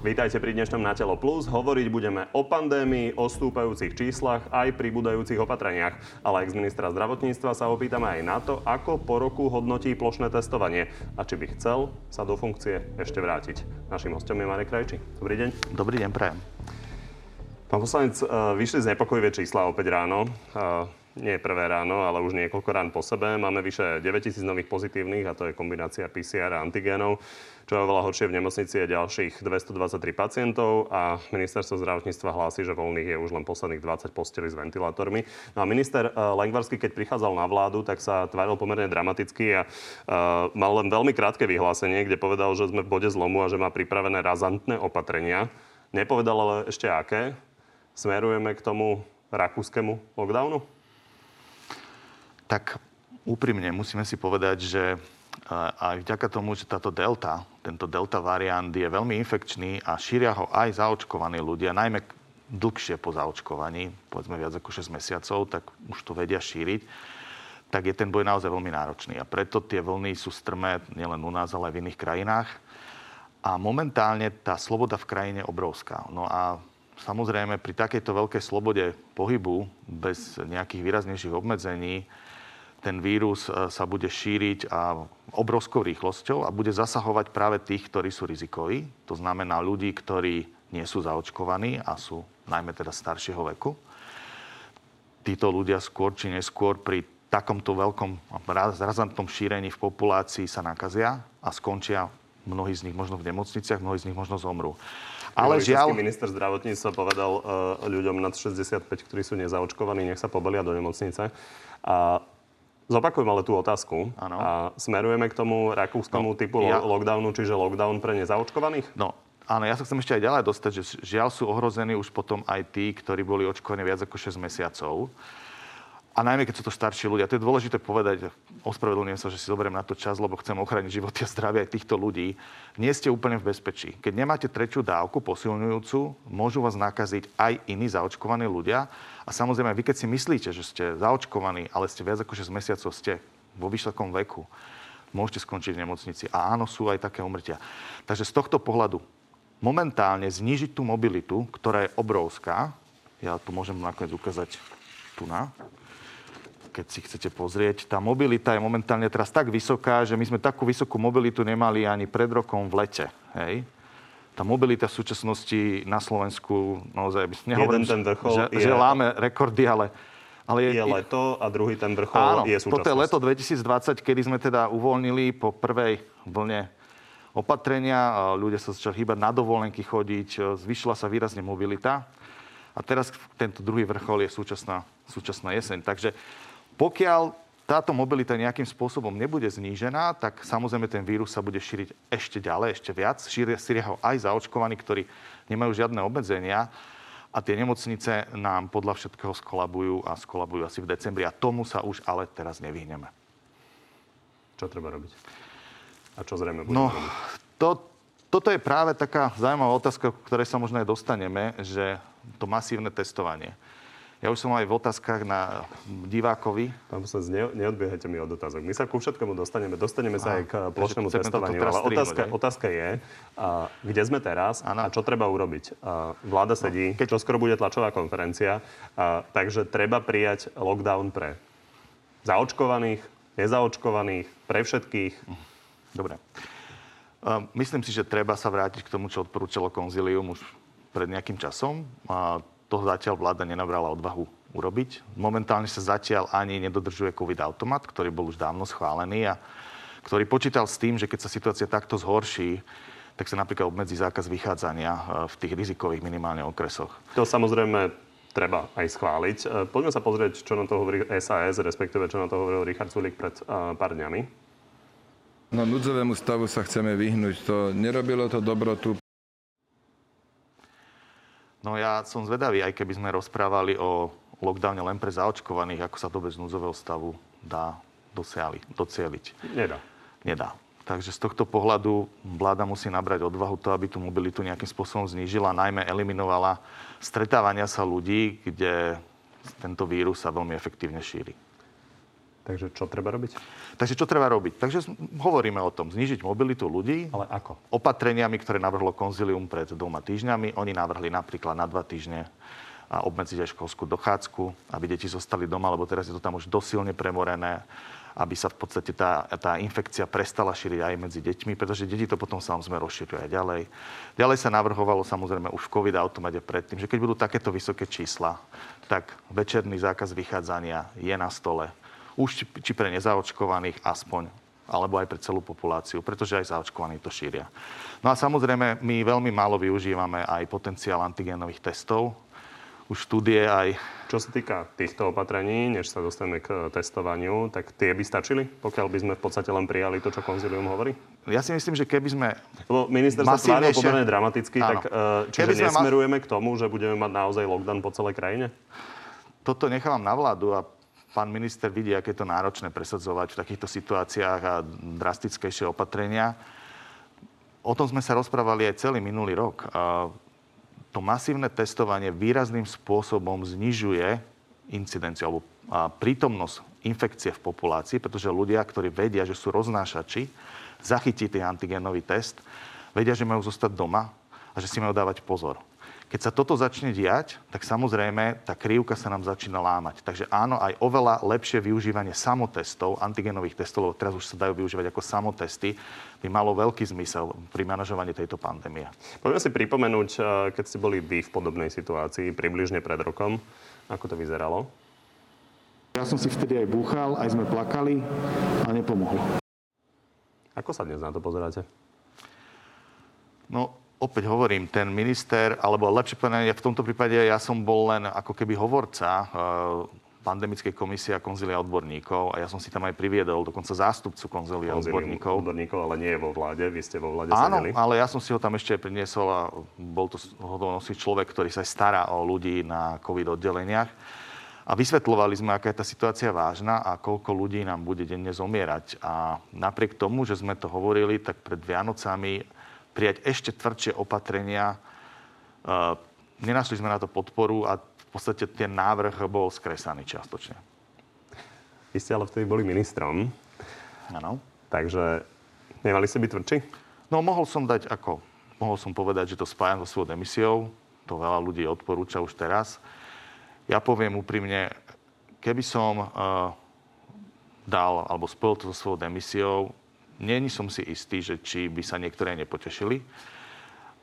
Vítajte pri dnešnom Na telo plus. Hovoriť budeme o pandémii, o stúpajúcich číslach, aj pri budajúcich opatreniach. Ale ex ministra zdravotníctva sa opýtame aj na to, ako po roku hodnotí plošné testovanie a či by chcel sa do funkcie ešte vrátiť. Našim hostom je Marek Krajči. Dobrý deň. Dobrý deň, prajem. Pán poslanec, eh, vyšli znepokojivé čísla opäť ráno. Eh, nie prvé ráno, ale už niekoľko rán po sebe. Máme vyše 9000 nových pozitívnych a to je kombinácia PCR a antigénov. Čo je oveľa horšie v nemocnici je ďalších 223 pacientov a ministerstvo zdravotníctva hlási, že voľných je už len posledných 20 posteli s ventilátormi. No a minister uh, Lengvarsky, keď prichádzal na vládu, tak sa tváril pomerne dramaticky a uh, mal len veľmi krátke vyhlásenie, kde povedal, že sme v bode zlomu a že má pripravené razantné opatrenia. Nepovedal ale ešte aké. Smerujeme k tomu rakúskému lockdownu? Tak úprimne musíme si povedať, že aj vďaka tomu, že táto delta, tento delta variant je veľmi infekčný a šíria ho aj zaočkovaní ľudia, najmä dlhšie po zaočkovaní, povedzme viac ako 6 mesiacov, tak už to vedia šíriť, tak je ten boj naozaj veľmi náročný. A preto tie vlny sú strmé nielen u nás, ale aj v iných krajinách. A momentálne tá sloboda v krajine je obrovská. No a samozrejme pri takejto veľkej slobode pohybu, bez nejakých výraznejších obmedzení, ten vírus e, sa bude šíriť a obrovskou rýchlosťou a bude zasahovať práve tých, ktorí sú rizikoví. To znamená ľudí, ktorí nie sú zaočkovaní a sú najmä teda staršieho veku. Títo ľudia skôr či neskôr pri takomto veľkom razantnom šírení v populácii sa nakazia a skončia mnohí z nich možno v nemocniciach, mnohí z nich možno zomrú. Ale žiaľ... minister zdravotníctva povedal uh, ľuďom nad 65, ktorí sú nezaočkovaní, nech sa pobelia do nemocnice. A Zopakujem ale tú otázku. Ano. A smerujeme k tomu rakúskému no, typu ja... lockdownu, čiže lockdown pre nezaočkovaných? No, Áno, ja sa chcem ešte aj ďalej dostať, že žiaľ sú ohrození už potom aj tí, ktorí boli očkovaní viac ako 6 mesiacov. A najmä, keď sú to starší ľudia. To je dôležité povedať, ospravedlňujem sa, že si zoberiem na to čas, lebo chcem ochrániť životy a zdravie aj týchto ľudí. Nie ste úplne v bezpečí. Keď nemáte tretiu dávku posilňujúcu, môžu vás nakaziť aj iní zaočkovaní ľudia a samozrejme, vy keď si myslíte, že ste zaočkovaní, ale ste viac ako 6 mesiacov, ste vo vysokom veku, môžete skončiť v nemocnici. A áno, sú aj také umrtia. Takže z tohto pohľadu momentálne znížiť tú mobilitu, ktorá je obrovská, ja tu môžem nakoniec ukázať tu na, keď si chcete pozrieť. Tá mobilita je momentálne teraz tak vysoká, že my sme takú vysokú mobilitu nemali ani pred rokom v lete. Hej? tá mobilita v súčasnosti na Slovensku naozaj nehovorím, ten vrchol že, je... že láme rekordy, ale ale je, je leto a druhý ten vrchol áno, je súčasnosť. toto je leto 2020, kedy sme teda uvoľnili po prvej vlne opatrenia. Ľudia sa začali hýbať na dovolenky chodiť, zvyšila sa výrazne mobilita. A teraz tento druhý vrchol je súčasná, súčasná jeseň. Takže pokiaľ táto mobilita nejakým spôsobom nebude znížená, tak samozrejme ten vírus sa bude šíriť ešte ďalej, ešte viac. Šíria, šíria ho aj zaočkovaní, ktorí nemajú žiadne obmedzenia. A tie nemocnice nám podľa všetkého skolabujú a skolabujú asi v decembri. A tomu sa už ale teraz nevyhneme. Čo treba robiť? A čo zrejme bude No, to, toto je práve taká zaujímavá otázka, ktorej sa možno aj dostaneme, že to masívne testovanie. Ja už som aj v otázkach na divákovi. Pán poslanec, ne, neodbiehajte mi od otázok. My sa ku všetkému dostaneme. Dostaneme sa aj k plošnému testovaniu. Ale otázka, otázka je, a, kde sme teraz ano. a čo treba urobiť. A, vláda no, sedí, no, keď... čo skoro bude tlačová konferencia, a, takže treba prijať lockdown pre zaočkovaných, nezaočkovaných, pre všetkých. Dobre. Myslím si, že treba sa vrátiť k tomu, čo odporúčalo konzilium už pred nejakým časom. A to zatiaľ vláda nenabrala odvahu urobiť. Momentálne sa zatiaľ ani nedodržuje COVID automat, ktorý bol už dávno schválený a ktorý počítal s tým, že keď sa situácia takto zhorší, tak sa napríklad obmedzí zákaz vychádzania e, v tých rizikových minimálne okresoch. To samozrejme treba aj schváliť. E, poďme sa pozrieť, čo na to hovorí SAS, respektíve čo na to hovoril Richard Sulik pred e, pár dňami. No núdzovému stavu sa chceme vyhnúť. To nerobilo to dobrotu No ja som zvedavý, aj keby sme rozprávali o lockdowne len pre zaočkovaných, ako sa to bez núdzového stavu dá dosiali, docieliť. Nedá. Nedá. Takže z tohto pohľadu vláda musí nabrať odvahu to, aby tú mobilitu nejakým spôsobom znížila, najmä eliminovala stretávania sa ľudí, kde tento vírus sa veľmi efektívne šíri. Takže čo treba robiť? Takže čo treba robiť? Takže hovoríme o tom, znižiť mobilitu ľudí. Ale ako? Opatreniami, ktoré navrhlo konzilium pred dvoma týždňami. Oni navrhli napríklad na dva týždne a obmedziť aj školskú dochádzku, aby deti zostali doma, lebo teraz je to tam už dosilne premorené aby sa v podstate tá, tá infekcia prestala šíriť aj medzi deťmi, pretože deti to potom samozrejme rozšírujú aj ďalej. Ďalej sa navrhovalo samozrejme už v COVID automate predtým, že keď budú takéto vysoké čísla, tak večerný zákaz vychádzania je na stole. Už či, pre nezaočkovaných aspoň alebo aj pre celú populáciu, pretože aj zaočkovaní to šíria. No a samozrejme, my veľmi málo využívame aj potenciál antigénových testov, už štúdie aj... Čo sa týka týchto opatrení, než sa dostaneme k testovaniu, tak tie by stačili, pokiaľ by sme v podstate len prijali to, čo konzilium hovorí? Ja si myslím, že keby sme... Lebo minister sa tváril pomerne dramaticky, Áno. tak uh, čiže nesmerujeme ma... k tomu, že budeme mať naozaj lockdown po celej krajine? Toto nechávam na vládu a pán minister vidí, aké je to náročné presadzovať v takýchto situáciách a drastickejšie opatrenia. O tom sme sa rozprávali aj celý minulý rok to masívne testovanie výrazným spôsobom znižuje incidenciu alebo prítomnosť infekcie v populácii, pretože ľudia, ktorí vedia, že sú roznášači, zachytí ten antigénový test, vedia, že majú zostať doma a že si majú dávať pozor. Keď sa toto začne diať, tak samozrejme tá krivka sa nám začína lámať. Takže áno, aj oveľa lepšie využívanie samotestov, antigenových testov, lebo teraz už sa dajú využívať ako samotesty, by malo veľký zmysel pri manažovaní tejto pandémie. Poďme si pripomenúť, eh, keď ste boli vy v podobnej situácii, približne pred rokom, ako to vyzeralo? Ja som si vtedy aj búchal, aj sme plakali a nepomohlo. Ako sa dnes na to pozeráte? No, opäť hovorím, ten minister, alebo lepšie povedané, v tomto prípade ja som bol len ako keby hovorca uh, pandemickej komisie a konzilia odborníkov a ja som si tam aj priviedol dokonca zástupcu konzilia odborníkov. odborníkov, ale nie je vo vláde, vy ste vo vláde Áno, sedeli. ale ja som si ho tam ešte priniesol a bol to hodovnosť človek, ktorý sa stará o ľudí na COVID oddeleniach. A vysvetľovali sme, aká je tá situácia vážna a koľko ľudí nám bude denne zomierať. A napriek tomu, že sme to hovorili, tak pred Vianocami prijať ešte tvrdšie opatrenia. Nenašli sme na to podporu a v podstate ten návrh bol skresaný čiastočne. Vy ste ale vtedy boli ministrom. Áno. Takže nemali ste byť tvrdší? No, mohol som dať ako? Mohol som povedať, že to spájam so svojou demisiou. To veľa ľudí odporúča už teraz. Ja poviem úprimne, keby som uh, dal alebo spojil to so svojou demisiou, Není som si istý, že či by sa niektoré nepotešili.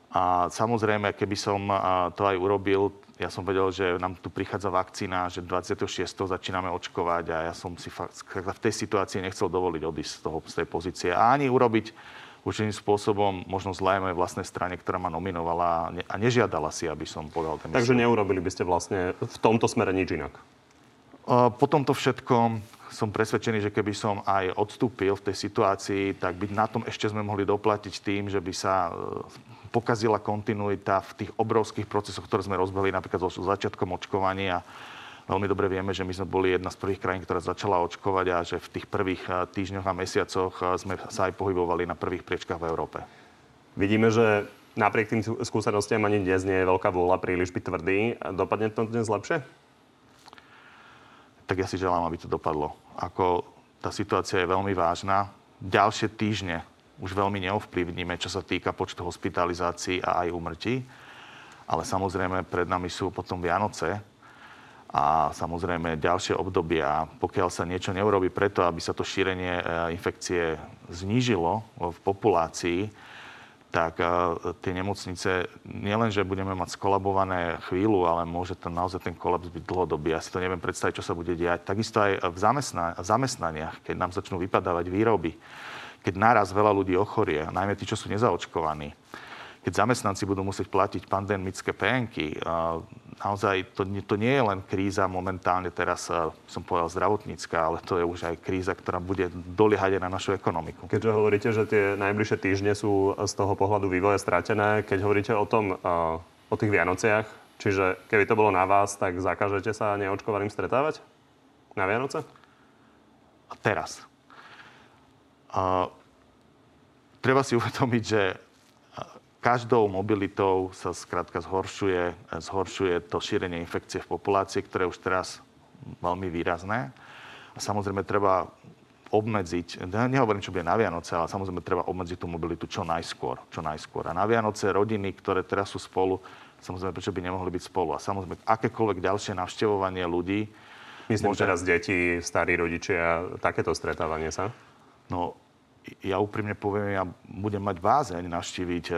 A samozrejme, keby som to aj urobil, ja som vedel, že nám tu prichádza vakcína, že 26. začíname očkovať a ja som si fakt, v tej situácii nechcel dovoliť odísť z, toho, z tej pozície a ani urobiť určitým spôsobom možno zlé mojej vlastnej strane, ktorá ma nominovala a nežiadala si, aby som podal ten Takže neurobili by ste vlastne v tomto smere nič inak? Po tomto všetkom som presvedčený, že keby som aj odstúpil v tej situácii, tak byť na tom ešte sme mohli doplatiť tým, že by sa e, pokazila kontinuita v tých obrovských procesoch, ktoré sme rozbehli napríklad so začiatkom očkovania. Veľmi dobre vieme, že my sme boli jedna z prvých krajín, ktorá začala očkovať a že v tých prvých e, týždňoch a mesiacoch e, sme sa aj pohybovali na prvých priečkách v Európe. Vidíme, že napriek tým skúsenostiam ani dnes nie je veľká vôľa príliš byť tvrdý. Dopadne to dnes lepšie? Tak ja si želám, aby to dopadlo. Ako tá situácia je veľmi vážna. Ďalšie týždne už veľmi neovplyvníme, čo sa týka počtu hospitalizácií a aj úmrtí. Ale samozrejme, pred nami sú potom Vianoce a samozrejme ďalšie obdobia. Pokiaľ sa niečo neurobi preto, aby sa to šírenie e, infekcie znížilo v populácii, tak tie nemocnice nielen, že budeme mať skolabované chvíľu, ale môže to naozaj ten kolaps byť dlhodobý. Ja si to neviem predstaviť, čo sa bude diať. Takisto aj v zamestna- zamestnaniach, keď nám začnú vypadávať výroby, keď naraz veľa ľudí ochorie, najmä tí, čo sú nezaočkovaní, keď zamestnanci budú musieť platiť pandemické penky, naozaj to, to nie je len kríza momentálne teraz, som povedal, zdravotnícká, ale to je už aj kríza, ktorá bude doliehať aj na našu ekonomiku. Keďže hovoríte, že tie najbližšie týždne sú z toho pohľadu vývoja stratené, keď hovoríte o tom, o tých Vianociach, čiže keby to bolo na vás, tak zakážete sa neočkovaným stretávať na Vianoce? A teraz. A, treba si uvedomiť, že každou mobilitou sa skrátka zhoršuje, zhoršuje to šírenie infekcie v populácii, ktoré je už teraz veľmi výrazné. A samozrejme treba obmedziť, nehovorím, čo bude na Vianoce, ale samozrejme treba obmedziť tú mobilitu čo najskôr. Čo najskôr. A na Vianoce rodiny, ktoré teraz sú spolu, samozrejme, prečo by nemohli byť spolu. A samozrejme, akékoľvek ďalšie navštevovanie ľudí. Myslím môže... teraz deti, starí rodičia, takéto stretávanie sa? No, ja úprimne poviem, ja budem mať vázeň navštíviť e,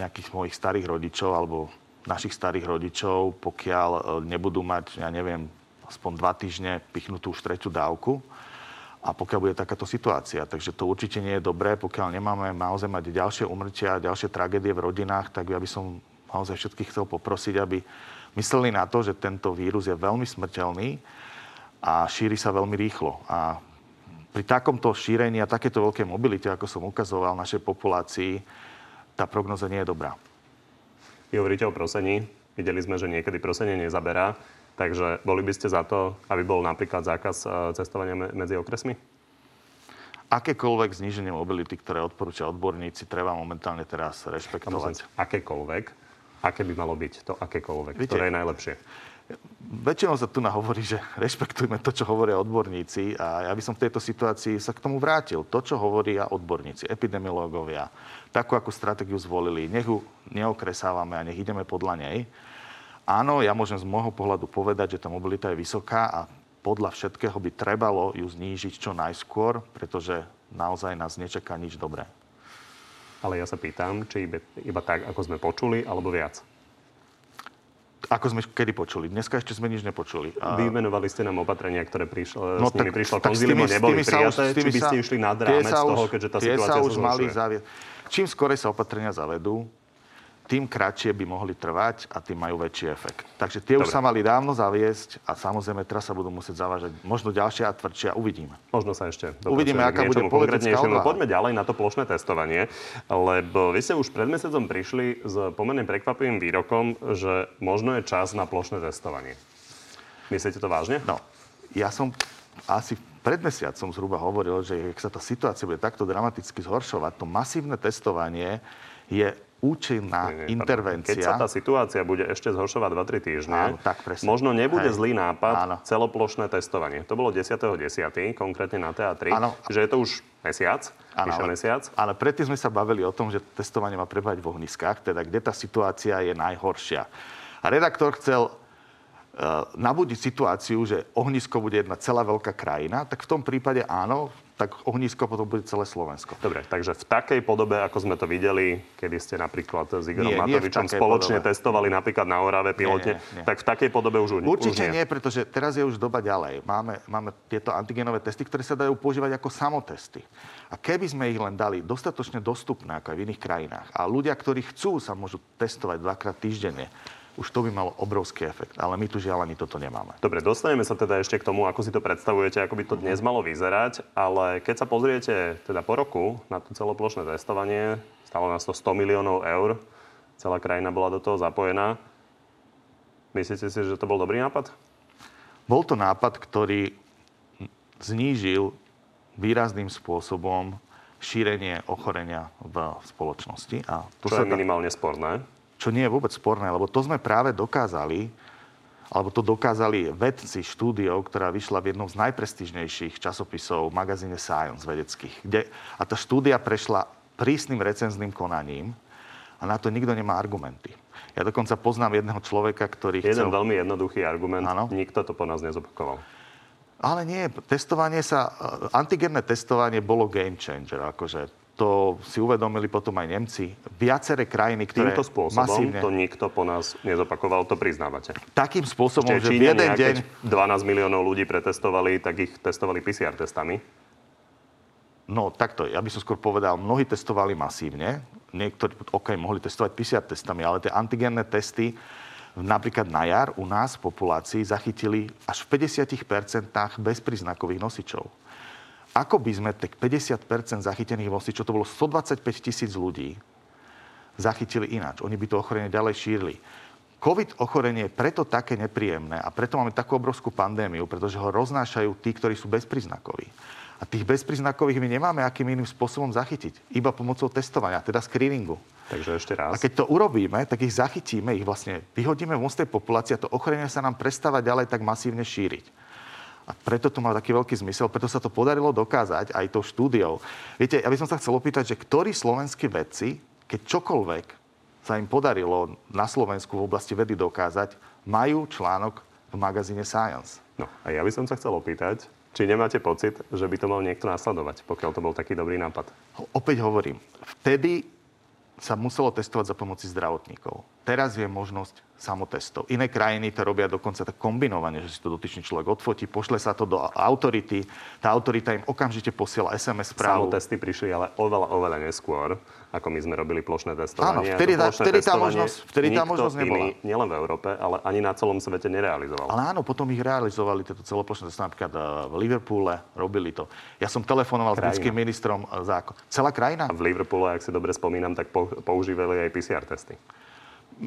nejakých mojich starých rodičov alebo našich starých rodičov, pokiaľ e, nebudú mať, ja neviem, aspoň dva týždne pichnutú už tretiu dávku a pokiaľ bude takáto situácia. Takže to určite nie je dobré, pokiaľ nemáme naozaj mať ďalšie umrtia, ďalšie tragédie v rodinách, tak ja by som naozaj všetkých chcel poprosiť, aby mysleli na to, že tento vírus je veľmi smrteľný a šíri sa veľmi rýchlo. A pri takomto šírení a takéto veľkej mobilite, ako som ukazoval našej populácii, tá prognoza nie je dobrá. Vy hovoríte o prosení. Videli sme, že niekedy prosenie nezaberá. Takže boli by ste za to, aby bol napríklad zákaz e, cestovania medzi okresmi? Akékoľvek zníženie mobility, ktoré odporúča odborníci, treba momentálne teraz rešpektovať. Akékoľvek? Aké by malo byť to akékoľvek? Viete, ktoré je najlepšie? Väčšinou sa tu hovorí, že rešpektujme to, čo hovoria odborníci a ja by som v tejto situácii sa k tomu vrátil. To, čo hovoria odborníci, epidemiológovia, takú, akú stratégiu zvolili, nech ju neokresávame a nech ideme podľa nej. Áno, ja môžem z môjho pohľadu povedať, že tá mobilita je vysoká a podľa všetkého by trebalo ju znížiť čo najskôr, pretože naozaj nás nečaká nič dobré. Ale ja sa pýtam, či iba, tak, ako sme počuli, alebo viac. Ako sme kedy počuli? Dneska ešte sme nič nepočuli. Vymenovali ste nám opatrenia, ktoré prišlo, no, s nimi prišlo konzílium, neboli prijaté. Či by ste išli nad rámec toho, keďže tá situácia sa už mali zavie... Čím skore sa opatrenia zavedú, tým kratšie by mohli trvať a tým majú väčší efekt. Takže tie Dobre. už sa mali dávno zaviesť a samozrejme teraz sa budú musieť zavážať možno ďalšie a tvrdšie a uvidíme. Možno sa ešte Uvidíme, aká bude politická Poďme ďalej na to plošné testovanie, lebo vy ste už pred mesiacom prišli s pomerne prekvapivým výrokom, že možno je čas na plošné testovanie. Myslíte to vážne? No, ja som asi pred mesiacom zhruba hovoril, že ak sa tá situácia bude takto dramaticky zhoršovať, to masívne testovanie je účinná nie, nie, intervencia. Keď sa tá situácia bude ešte zhoršovať 2-3 týždne, Áno, tak presne. možno nebude Hej. zlý nápad Áno. celoplošné testovanie. To bolo 10.10., 10., konkrétne na teatri. Áno. Že je to už mesiac, Áno, ale, mesiac. Ale predtým sme sa bavili o tom, že testovanie má prebať v ohniskách, teda kde tá situácia je najhoršia. A redaktor chcel uh, nabudiť situáciu, že ohnisko bude jedna celá veľká krajina, tak v tom prípade áno, tak ohnisko potom bude celé Slovensko. Dobre, takže v takej podobe, ako sme to videli, kedy ste napríklad s Igorom nie, Matovičom nie spoločne podobe. testovali napríklad na Orave pilote, nie, nie, nie. tak v takej podobe už Určite už nie. nie, pretože teraz je už doba ďalej. Máme, máme tieto antigenové testy, ktoré sa dajú používať ako samotesty. A keby sme ich len dali dostatočne dostupné, ako aj v iných krajinách, a ľudia, ktorí chcú, sa môžu testovať dvakrát týždenne, už to by malo obrovský efekt. Ale my tu žiaľ ani toto nemáme. Dobre, dostaneme sa teda ešte k tomu, ako si to predstavujete, ako by to dnes malo vyzerať. Ale keď sa pozriete teda po roku na to celoplošné testovanie, stalo nás to 100 miliónov eur, celá krajina bola do toho zapojená. Myslíte si, že to bol dobrý nápad? Bol to nápad, ktorý znížil výrazným spôsobom šírenie ochorenia v spoločnosti. A to Čo sa je minimálne sporné čo nie je vôbec sporné, lebo to sme práve dokázali, alebo to dokázali vedci štúdiou, ktorá vyšla v jednom z najprestižnejších časopisov v magazíne Science vedeckých. Kde, a tá štúdia prešla prísnym recenzným konaním a na to nikto nemá argumenty. Ja dokonca poznám jedného človeka, ktorý Jeden chcel... veľmi jednoduchý argument. Ano? Nikto to po nás nezopakoval. Ale nie, testovanie sa, antigenné testovanie bolo game changer. Akože to si uvedomili potom aj Nemci. Viaceré krajiny, ktoré Týmto spôsobom masívne... to nikto po nás nezopakoval, to priznávate. Takým spôsobom, Čiže že v jeden deň... 12 miliónov ľudí pretestovali, tak ich testovali PCR testami? No takto, ja by som skôr povedal, mnohí testovali masívne, niektorí, OK, mohli testovať PCR testami, ale tie antigenné testy napríklad na jar u nás v populácii zachytili až v 50% bezpríznakových nosičov ako by sme tých 50% zachytených vosičov, to bolo 125 tisíc ľudí, zachytili ináč. Oni by to ochorenie ďalej šírili. COVID ochorenie je preto také nepríjemné a preto máme takú obrovskú pandémiu, pretože ho roznášajú tí, ktorí sú bezpríznakoví. A tých bezpríznakových my nemáme akým iným spôsobom zachytiť. Iba pomocou testovania, teda screeningu. Takže ešte raz. A keď to urobíme, tak ich zachytíme, ich vlastne vyhodíme von z tej populácie a to ochorenie sa nám prestáva ďalej tak masívne šíriť. A preto to má taký veľký zmysel, preto sa to podarilo dokázať aj tou štúdiou. Viete, ja by som sa chcel opýtať, že ktorí slovenskí vedci, keď čokoľvek sa im podarilo na Slovensku v oblasti vedy dokázať, majú článok v magazíne Science. No a ja by som sa chcel opýtať, či nemáte pocit, že by to mal niekto nasledovať, pokiaľ to bol taký dobrý nápad? Opäť hovorím, vtedy sa muselo testovať za pomoci zdravotníkov. Teraz je možnosť samotestov. Iné krajiny to robia dokonca tak kombinovane, že si to dotyčný človek odfotí, pošle sa to do autority, tá autorita im okamžite posiela SMS správu. Samotesty prišli ale oveľa, oveľa neskôr, ako my sme robili plošné testovanie. Áno, vtedy, tá, vtedy tá možnosť, vtedy tá možnosť nebola. Iný, nielen v Európe, ale ani na celom svete nerealizoval. Ale áno, potom ich realizovali, tieto celoplošné testovanie, napríklad eh, v Liverpoole robili to. Ja som telefonoval krajina. s britským ministrom eh, zákon. Celá krajina? A v Liverpoole, ak si dobre spomínam, tak používali aj PCR testy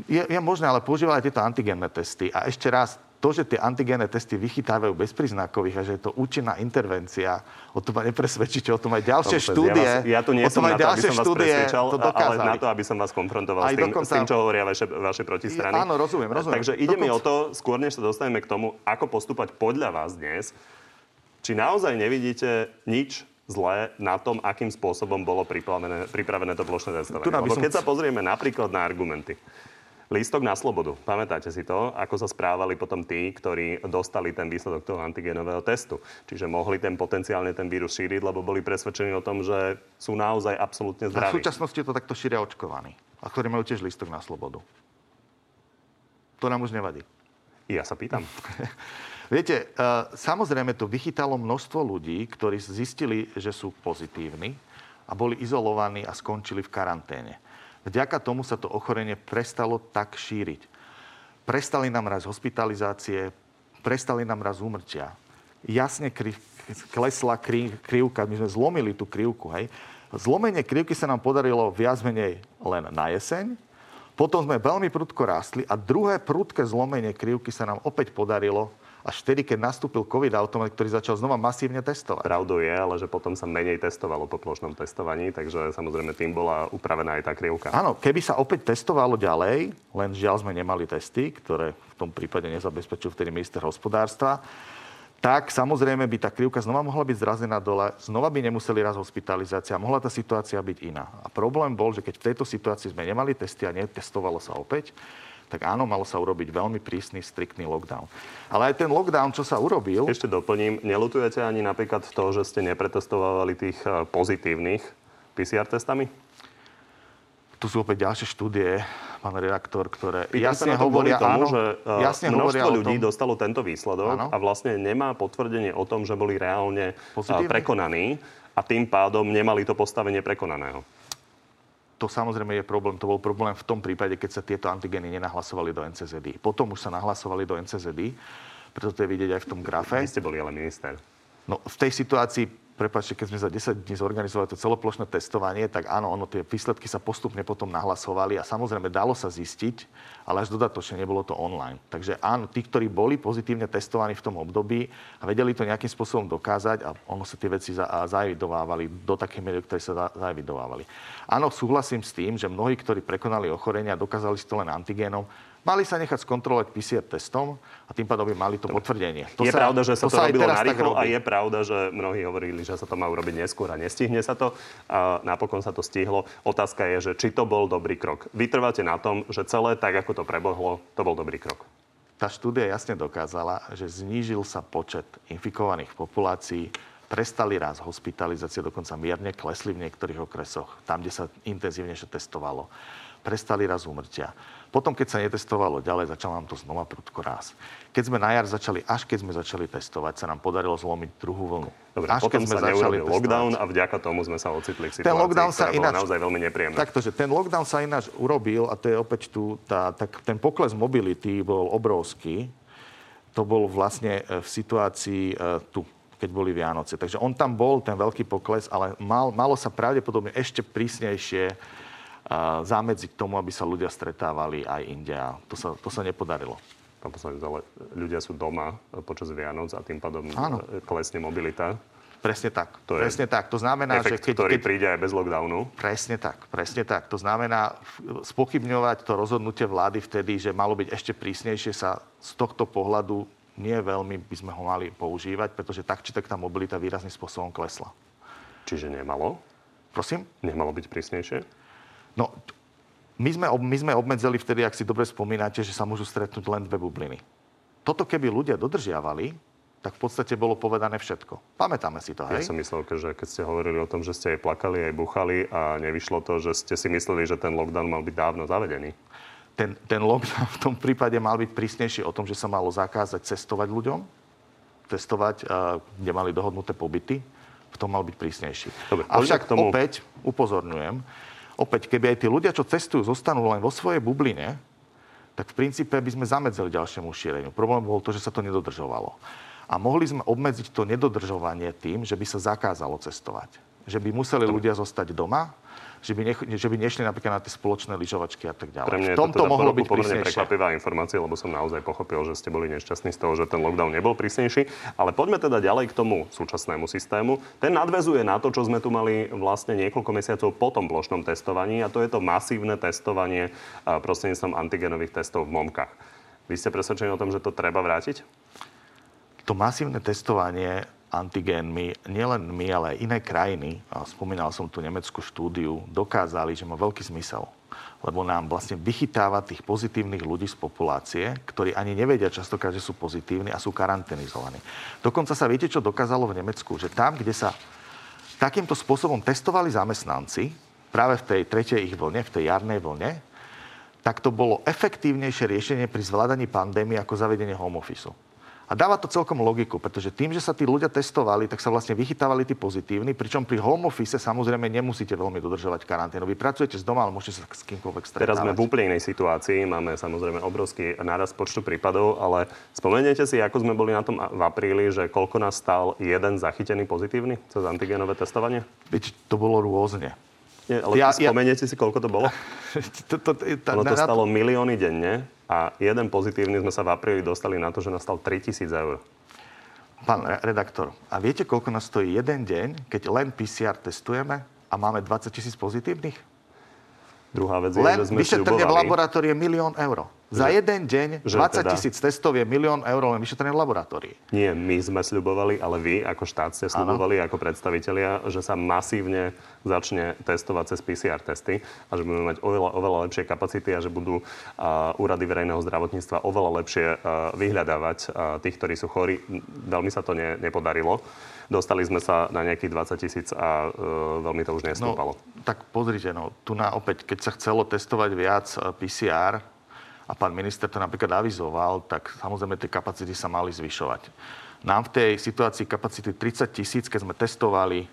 je, je možné, ale používali tieto antigenné testy. A ešte raz, to, že tie antigénne testy vychytávajú bezpríznakových a že je to účinná intervencia, o tom ma nepresvedčíte, o tom aj ďalšie Dobre, štúdie. Ja, vás, ja tu nie som na to, aby som vás presvedčal, to ale na to, aby som vás konfrontoval aj s, tým, dokonca... s tým, čo hovoria vaše, vaše protistrany. Áno, rozumiem, rozumiem. Takže ide dokonca... mi o to, skôr než sa dostaneme k tomu, ako postúpať podľa vás dnes, či naozaj nevidíte nič zlé na tom, akým spôsobom bolo pripravené, pripravené to plošné testovanie. Lebo keď sa pozrieme napríklad na argumenty, Lístok na slobodu. Pamätáte si to, ako sa správali potom tí, ktorí dostali ten výsledok toho antigenového testu. Čiže mohli ten potenciálne ten vírus šíriť, lebo boli presvedčení o tom, že sú naozaj absolútne zdraví. A v súčasnosti to takto šíria očkovaní, a ktorí majú tiež lístok na slobodu. To nám už nevadí. Ja sa pýtam. Viete, uh, samozrejme to vychytalo množstvo ľudí, ktorí zistili, že sú pozitívni a boli izolovaní a skončili v karanténe. Vďaka tomu sa to ochorenie prestalo tak šíriť. Prestali nám raz hospitalizácie, prestali nám raz úmrtia. Jasne kri- klesla kri- krivka, my sme zlomili tú krivku. Hej. Zlomenie krivky sa nám podarilo viac menej len na jeseň, potom sme veľmi prudko rástli a druhé prudké zlomenie krivky sa nám opäť podarilo až vtedy, keď nastúpil COVID automat, ktorý začal znova masívne testovať. Pravdou je, ale že potom sa menej testovalo po plošnom testovaní, takže samozrejme tým bola upravená aj tá krivka. Áno, keby sa opäť testovalo ďalej, len žiaľ sme nemali testy, ktoré v tom prípade nezabezpečil vtedy minister hospodárstva, tak samozrejme by tá krivka znova mohla byť zrazená dole, znova by nemuseli raz hospitalizácia, mohla tá situácia byť iná. A problém bol, že keď v tejto situácii sme nemali testy a netestovalo sa opäť, tak áno, malo sa urobiť veľmi prísny, striktný lockdown. Ale aj ten lockdown, čo sa urobil... Ešte doplním, nelutujete ani napríklad to, že ste nepretestovali tých eh, pozitívnych PCR testami? Tu sú opäť ďalšie štúdie, pán redaktor, ktoré Pýtam jasne hovoria, tomu, áno, že uh, jasne množstvo ľudí tom... dostalo tento výsledok áno. a vlastne nemá potvrdenie o tom, že boli reálne uh, prekonaní a tým pádom nemali to postavenie prekonaného to samozrejme je problém. To bol problém v tom prípade, keď sa tieto antigény nenahlasovali do NCZD. Potom už sa nahlasovali do NCZD, preto to je vidieť aj v tom grafe. Vy ste boli ale minister. No, v tej situácii Prepačte, keď sme za 10 dní zorganizovali to celoplošné testovanie, tak áno, ono, tie výsledky sa postupne potom nahlasovali a samozrejme dalo sa zistiť, ale až dodatočne nebolo to online. Takže áno, tí, ktorí boli pozitívne testovaní v tom období a vedeli to nejakým spôsobom dokázať a ono sa tie veci zaevidovávali do takej miery, ktoré sa zaevidovávali. Áno, súhlasím s tým, že mnohí, ktorí prekonali ochorenia, dokázali si to len antigénom, mali sa nechať skontrolovať PCR testom a tým pádom by mali to potvrdenie. To je sa, pravda, že sa to, to robilo narýchlo a je pravda, že mnohí hovorili, že sa to má urobiť neskôr a nestihne sa to. A napokon sa to stihlo. Otázka je, že či to bol dobrý krok. Vytrváte na tom, že celé tak, ako to prebohlo, to bol dobrý krok. Tá štúdia jasne dokázala, že znížil sa počet infikovaných populácií, prestali raz hospitalizácie, dokonca mierne klesli v niektorých okresoch, tam, kde sa intenzívnejšie testovalo. Prestali raz úmrtia. Potom, keď sa netestovalo ďalej, začal nám to znova prudko raz. Keď sme na jar začali, až keď sme začali testovať, sa nám podarilo zlomiť druhú vlnu. Dobre, až potom keď sme sa začali lockdown a vďaka tomu sme sa ocitli v situácii, ten lockdown sa ináč, naozaj veľmi nepríjemná. Takto, že ten lockdown sa ináč urobil a to je opäť tu, tá, tak, ten pokles mobility bol obrovský. To bol vlastne e, v situácii e, tu, keď boli Vianoce. Takže on tam bol, ten veľký pokles, ale mal, malo sa pravdepodobne ešte prísnejšie zámedzi k tomu, aby sa ľudia stretávali aj inde. A to sa, to sa nepodarilo. Pán poslanec, ale ľudia sú doma počas Vianoc a tým pádom Áno. klesne mobilita. Presne tak. To presne tak. To znamená, efekt, že keď, ktorý keď, príde aj bez lockdownu. Presne tak. Presne tak. To znamená spochybňovať to rozhodnutie vlády vtedy, že malo byť ešte prísnejšie sa z tohto pohľadu nie veľmi by sme ho mali používať, pretože tak či tak tá mobilita výrazným spôsobom klesla. Čiže nemalo? Prosím? Nemalo byť prísnejšie? No, my sme, my sme obmedzili vtedy, ak si dobre spomínate, že sa môžu stretnúť len dve bubliny. Toto keby ľudia dodržiavali, tak v podstate bolo povedané všetko. Pamätáme si to, hej? Ja som myslel, že keď ste hovorili o tom, že ste aj plakali, aj buchali a nevyšlo to, že ste si mysleli, že ten lockdown mal byť dávno zavedený. Ten, ten lockdown v tom prípade mal byť prísnejší o tom, že sa malo zakázať cestovať ľuďom, cestovať, kde mali dohodnuté pobyty. V tom mal byť prísnejší. Dobre, Avšak tomu... opäť upozorňujem, opäť, keby aj tí ľudia, čo cestujú, zostanú len vo svojej bubline, tak v princípe by sme zamedzili ďalšiemu šíreniu. Problém bol to, že sa to nedodržovalo. A mohli sme obmedziť to nedodržovanie tým, že by sa zakázalo cestovať. Že by museli ľudia zostať doma, že by, nech, že by nešli napríklad na tie spoločné lyžovačky a tak ďalej. Pre mňa v tomto to teda mohlo byť pomerne prekvapivá informácia, lebo som naozaj pochopil, že ste boli nešťastní z toho, že ten lockdown nebol prísnejší. Ale poďme teda ďalej k tomu súčasnému systému. Ten nadvezuje na to, čo sme tu mali vlastne niekoľko mesiacov po tom plošnom testovaní a to je to masívne testovanie prostredníctvom antigenových testov v momkách. Vy ste presvedčení o tom, že to treba vrátiť? to masívne testovanie antigénmi, nielen my, ale aj iné krajiny, a spomínal som tu nemeckú štúdiu, dokázali, že má veľký zmysel. Lebo nám vlastne vychytáva tých pozitívnych ľudí z populácie, ktorí ani nevedia častokrát, že sú pozitívni a sú karanténizovaní. Dokonca sa viete, čo dokázalo v Nemecku? Že tam, kde sa takýmto spôsobom testovali zamestnanci, práve v tej tretej ich vlne, v tej jarnej vlne, tak to bolo efektívnejšie riešenie pri zvládaní pandémie ako zavedenie home office. A dáva to celkom logiku, pretože tým, že sa tí ľudia testovali, tak sa vlastne vychytávali tí pozitívni, pričom pri home office samozrejme nemusíte veľmi dodržovať karanténu. Vy pracujete z doma, ale môžete sa s kýmkoľvek stretávať. Teraz sme v úplne inej situácii, máme samozrejme obrovský náraz počtu prípadov, ale spomeniete si, ako sme boli na tom v apríli, že koľko nás stal jeden zachytený pozitívny cez antigenové testovanie? Veď to bolo rôzne. Nie, ale ja, spomeniete ja... si, koľko to bolo? to, to, to, to, ono to stalo milióny denne a jeden pozitívny sme sa v apríli dostali na to, že nastal 3000 eur. Pán redaktor, a viete, koľko nás stojí jeden deň, keď len PCR testujeme a máme 20 tisíc pozitívnych? Druhá vec je, len že sme vyšetrenie v laboratórii je milión eur. Za že, jeden deň 20 teda, tisíc testov je milión eur len vyšetrenie v laboratórii. Nie, my sme sľubovali, ale vy ako štát ste sľubovali ano. ako predstavitelia, že sa masívne začne testovať cez PCR testy a že budeme mať oveľa, oveľa lepšie kapacity a že budú uh, úrady verejného zdravotníctva oveľa lepšie uh, vyhľadávať uh, tých, ktorí sú chorí. Veľmi sa to ne, nepodarilo. Dostali sme sa na nejakých 20 tisíc a uh, veľmi to už nestúpalo. No, tak pozrite, no, tu na opäť, keď sa chcelo testovať viac PCR, a pán minister to napríklad avizoval, tak samozrejme tie kapacity sa mali zvyšovať. Nám v tej situácii kapacity 30 tisíc, keď sme testovali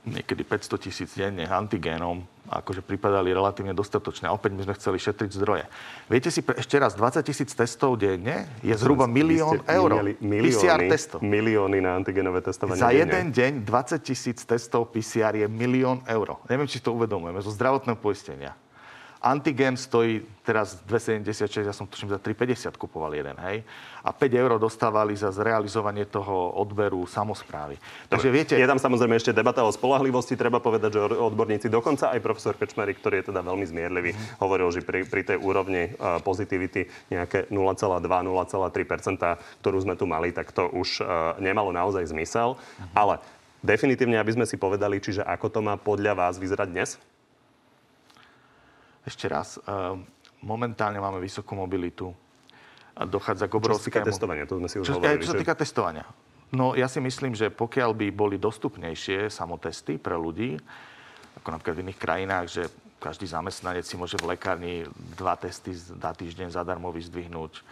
niekedy 500 tisíc denne antigénom, akože pripadali relatívne dostatočné. A opäť my sme chceli šetriť zdroje. Viete si ešte raz, 20 tisíc testov denne je zhruba milión eur. Milióny, PCR testov. Milióny na antigenové testovanie. Za jeden deň 20 tisíc testov PCR je milión eur. Neviem, či to uvedomujeme, zo zdravotného poistenia. Antigen stojí teraz 2,76, ja som tuším za 3,50 kupoval jeden, hej. A 5 eur dostávali za zrealizovanie toho odberu samozprávy. Takže viete... Je tam samozrejme ešte debata o spolahlivosti. Treba povedať, že odborníci, dokonca aj profesor Kečmerik, ktorý je teda veľmi zmierlivý, mm. hovoril, že pri, pri tej úrovni uh, pozitivity nejaké 0,2-0,3%, ktorú sme tu mali, tak to už uh, nemalo naozaj zmysel. Mm. Ale definitívne, aby sme si povedali, čiže ako to má podľa vás vyzerať dnes? Ešte raz, eh, momentálne máme vysokú mobilitu. Dochádza k obrovskému... Čo sa týka testovania, to sme si už čo, hovorili. Čo sa týka testovania. No ja si myslím, že pokiaľ by boli dostupnejšie samotesty pre ľudí, ako napríklad v iných krajinách, že každý zamestnanec si môže v lekárni dva testy za týždeň zadarmo vyzdvihnúť,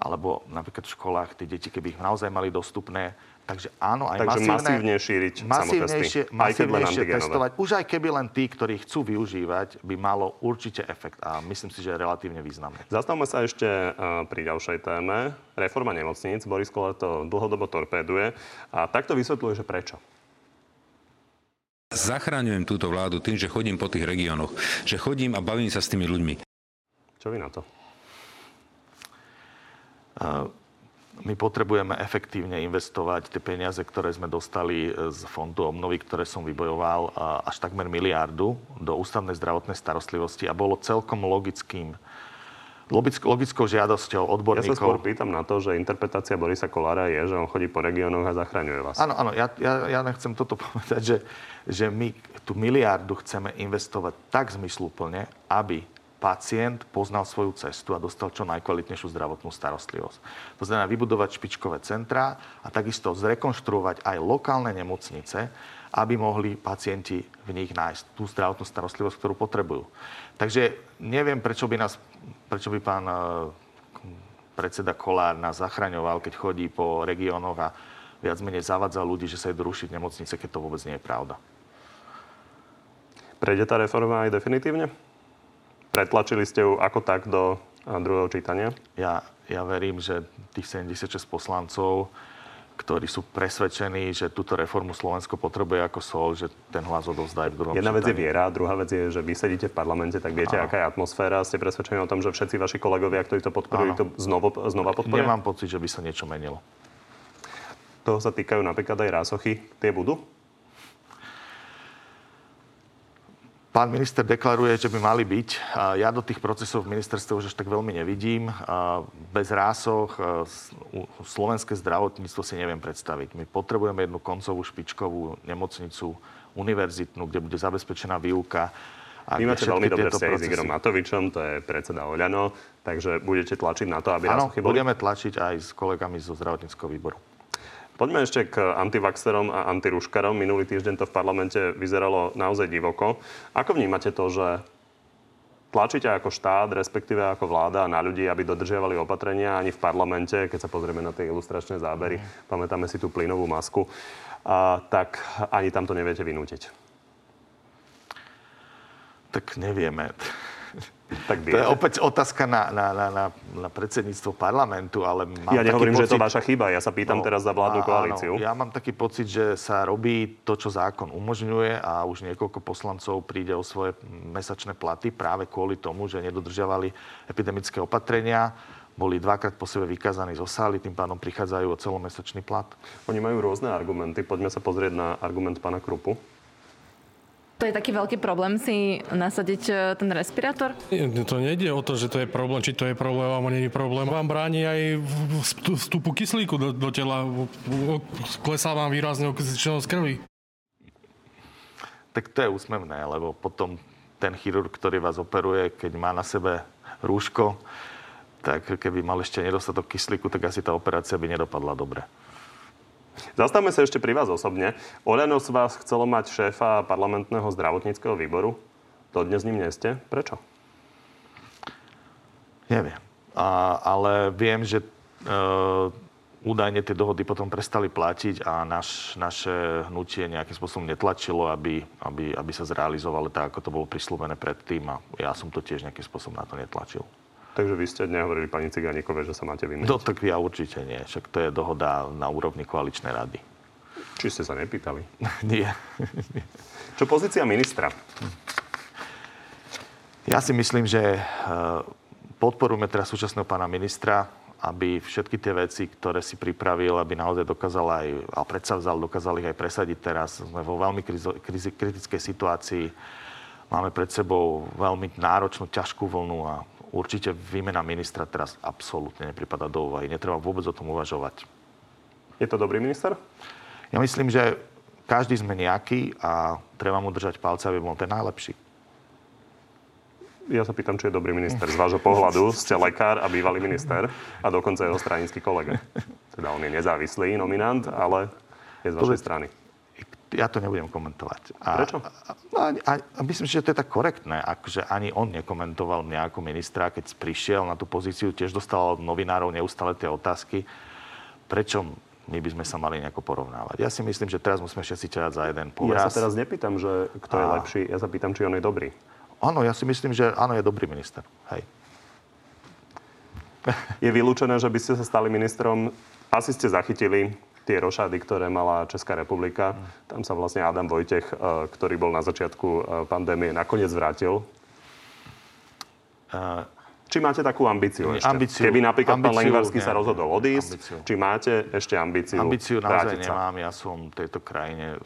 alebo napríklad v školách tie deti, keby ich naozaj mali dostupné, Takže áno, aj Takže masívne, masívne šíriť masívnejšie, masívnejšie testovať. Už aj keby len tí, ktorí chcú využívať, by malo určite efekt. A myslím si, že je relatívne významný. Zastavme sa ešte uh, pri ďalšej téme. Reforma nemocníc. Boris Koller to dlhodobo torpéduje. A takto vysvetľuje, že prečo. Zachráňujem túto vládu tým, že chodím po tých regiónoch. Že chodím a bavím sa s tými ľuďmi. Čo vy na to? My potrebujeme efektívne investovať tie peniaze, ktoré sme dostali z fondu obnovy, ktoré som vybojoval, až takmer miliardu do ústavnej zdravotnej starostlivosti a bolo celkom logickým logickou žiadosťou Ja odborníkov. sa skôr pýtam na to, že interpretácia Borisa Kolára je, že on chodí po regiónoch a zachraňuje vás. Áno, áno, ja, ja, ja nechcem toto povedať, že, že my tú miliardu chceme investovať tak zmysluplne, aby pacient poznal svoju cestu a dostal čo najkvalitnejšiu zdravotnú starostlivosť. To znamená vybudovať špičkové centrá a takisto zrekonštruovať aj lokálne nemocnice, aby mohli pacienti v nich nájsť tú zdravotnú starostlivosť, ktorú potrebujú. Takže neviem, prečo by, nás, prečo by pán eh, predseda Kolár nás zachraňoval, keď chodí po regiónoch a viac menej zavadzal ľudí, že sa idú rušiť nemocnice, keď to vôbec nie je pravda. Prejde tá reforma aj definitívne? Pretlačili ste ju ako tak do a, druhého čítania? Ja, ja verím, že tých 76 poslancov, ktorí sú presvedčení, že túto reformu Slovensko potrebuje ako sol, že ten hlas odovzdá aj v druhom Jedna vec je čítaní. viera, druhá vec je, že vy sedíte v parlamente, tak viete, aká je atmosféra. Ste presvedčení o tom, že všetci vaši kolegovia, ktorí to podporujú, Áno. to znovu, znova podporujú? Nemám pocit, že by sa niečo menilo. Toho sa týkajú napríklad aj rásochy. Tie budú? Pán minister deklaruje, že by mali byť. Ja do tých procesov v ministerstve už až tak veľmi nevidím. Bez rásoch slovenské zdravotníctvo si neviem predstaviť. My potrebujeme jednu koncovú špičkovú nemocnicu, univerzitnú, kde bude zabezpečená výuka. A Vy máte veľmi dobré vzťahy s Igorom Matovičom, to je predseda Oľano, takže budete tlačiť na to, aby Áno, budeme tlačiť aj s kolegami zo zdravotníckého výboru. Poďme ešte k antivaxerom a antiruškarom. Minulý týždeň to v parlamente vyzeralo naozaj divoko. Ako vnímate to, že tlačíte ako štát, respektíve ako vláda na ľudí, aby dodržiavali opatrenia ani v parlamente, keď sa pozrieme na tie ilustračné zábery, pamätáme si tú plynovú masku, a, tak ani tam to neviete vynútiť. Tak nevieme. Tak To je opäť otázka na, na, na, na, na predsedníctvo parlamentu, ale mám Ja nehovorím, taký že je to pocit- vaša chyba. Ja sa pýtam No, teraz za vládnu koalíciu. Áno, ja mám taký pocit, že sa robí to, čo zákon umožňuje a už niekoľko poslancov príde o svoje mesačné platy práve kvôli tomu, že nedodržiavali epidemické opatrenia, boli dvakrát po sebe vykázaní zo sály, tým pádom prichádzajú o celomesačný plat. Oni majú rôzne argumenty. Poďme sa pozrieť na argument pána Krupu. To je taký veľký problém si nasadiť e, ten respirátor? Nie, To nejde o to, že to je problém, či to je problém, alebo nie je problém. Vám bráni aj vstupu kyslíku do, do tela. Klesá vám výrazne okysličnosť krvi. Tak to je úsmevné, lebo potom ten chirurg, ktorý vás operuje, keď má na sebe rúško, tak keby mal ešte nedostatok kyslíku, tak asi tá operácia by nedopadla dobre. Zastavme sa ešte pri vás osobne. Oľano z vás chcelo mať šéfa parlamentného zdravotníckého výboru. Dodnes ním nie ste. Prečo? Neviem. A, ale viem, že e, údajne tie dohody potom prestali platiť a naš, naše hnutie nejakým spôsobom netlačilo, aby, aby, aby sa zrealizovalo tak, ako to bolo prislúbené predtým a ja som to tiež nejakým spôsobom na to netlačil. Takže vy ste nehovorili pani Ciganíkovej, že sa máte vymeniť. No tak ja určite nie, však to je dohoda na úrovni koaličnej rady. Či ste sa nepýtali? Nie. Čo pozícia ministra? Ja si myslím, že e, podporujeme teraz súčasného pána ministra, aby všetky tie veci, ktoré si pripravil, aby naozaj dokázal aj, a predsavzal, dokázal ich aj presadiť teraz. Sme vo veľmi krizo, krizi, kritickej situácii. Máme pred sebou veľmi náročnú, ťažkú vlnu a určite výmena ministra teraz absolútne nepripada do úvahy. Netreba vôbec o tom uvažovať. Je to dobrý minister? Ja myslím, že každý sme nejaký a treba mu držať palce, aby bol ten najlepší. Ja sa pýtam, či je dobrý minister. Z vášho pohľadu ste lekár a bývalý minister a dokonca jeho stranický kolega. Teda on je nezávislý nominant, ale je z vašej strany. Ja to nebudem komentovať. A, Prečo? A, a, a, myslím, že to je tak korektné. Akože ani on nekomentoval mňa ako ministra, keď prišiel na tú pozíciu, tiež dostal od novinárov neustále tie otázky. Prečo my by sme sa mali nejako porovnávať? Ja si myslím, že teraz musíme všetci ťahať za jeden Ja povraz. sa teraz nepýtam, že kto je A- lepší, ja sa pýtam, či on je dobrý. Áno, ja si myslím, že áno, je dobrý minister. Hej. Je vylúčené, že by ste sa stali ministrom. Asi ste zachytili tie rošády, ktoré mala Česká republika. Tam sa vlastne Adam Vojtech, eh, ktorý bol na začiatku eh, pandémie, nakoniec vrátil. Uh, Či máte takú ambíciu ešte? Ambíciu- Keby napríklad pán ambíciu Lengvarský sa rozhodol odísť, ambíciu. či máte ešte ambíciu, ambíciu naozaj sa? nemám. Ja som v tejto krajine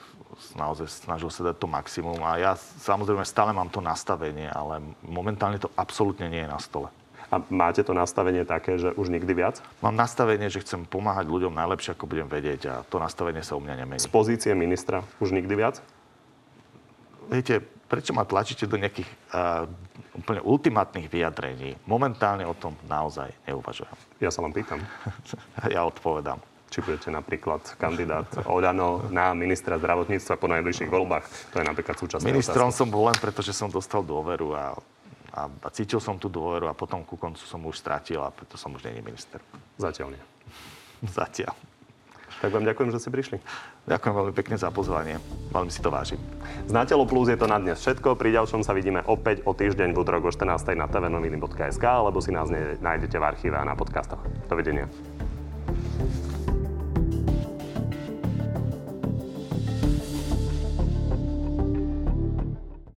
naozaj snažil sa dať to maximum a ja samozrejme stále mám to nastavenie, ale momentálne to absolútne nie je na stole. A máte to nastavenie také, že už nikdy viac? Mám nastavenie, že chcem pomáhať ľuďom najlepšie, ako budem vedieť a to nastavenie sa u mňa nemení. Z pozície ministra už nikdy viac? Viete, prečo ma tlačíte do nejakých uh, úplne ultimátnych vyjadrení? Momentálne o tom naozaj neuvažujem. Ja sa vám pýtam. ja odpovedám. Či budete napríklad kandidát Oľano na ministra zdravotníctva po najbližších voľbách. To je napríklad súčasť Ministrom som bol len preto, že som dostal dôveru a, a, a cítil som tú dôveru a potom ku koncu som už stratil a preto som už není minister. Zatiaľ nie. Zatiaľ. Tak vám ďakujem, že ste prišli. Ďakujem veľmi pekne za pozvanie. Veľmi si to vážim. Z Natelo Plus je to na dnes všetko. Pri ďalšom sa vidíme opäť o týždeň v útorok o 14. na tvnoviny.sk alebo si nás nájdete v archíve a na podcastoch. Dovidenia.